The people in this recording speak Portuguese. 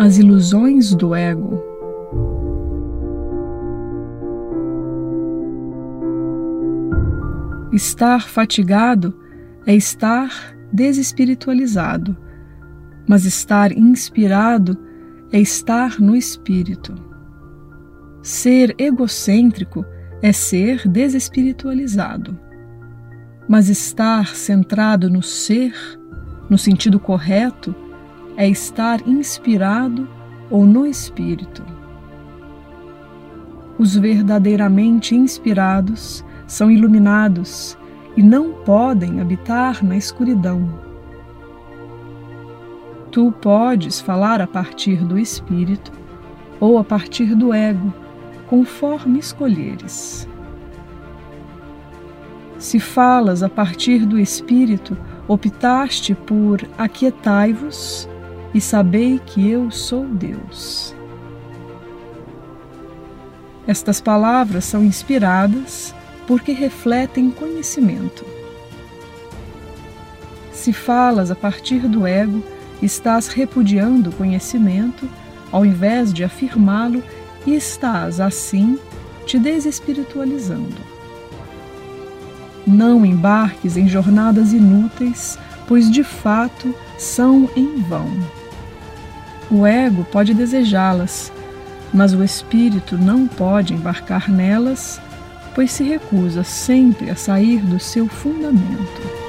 as ilusões do ego. Estar fatigado é estar desespiritualizado, mas estar inspirado é estar no espírito. Ser egocêntrico é ser desespiritualizado, mas estar centrado no ser, no sentido correto, é estar inspirado ou no espírito. Os verdadeiramente inspirados são iluminados e não podem habitar na escuridão. Tu podes falar a partir do espírito ou a partir do ego, conforme escolheres. Se falas a partir do espírito, optaste por aquietai-vos e sabei que eu sou Deus. Estas palavras são inspiradas porque refletem conhecimento. Se falas a partir do ego, estás repudiando o conhecimento ao invés de afirmá-lo e estás, assim, te desespiritualizando. Não embarques em jornadas inúteis, pois de fato são em vão. O ego pode desejá-las, mas o espírito não pode embarcar nelas, pois se recusa sempre a sair do seu fundamento.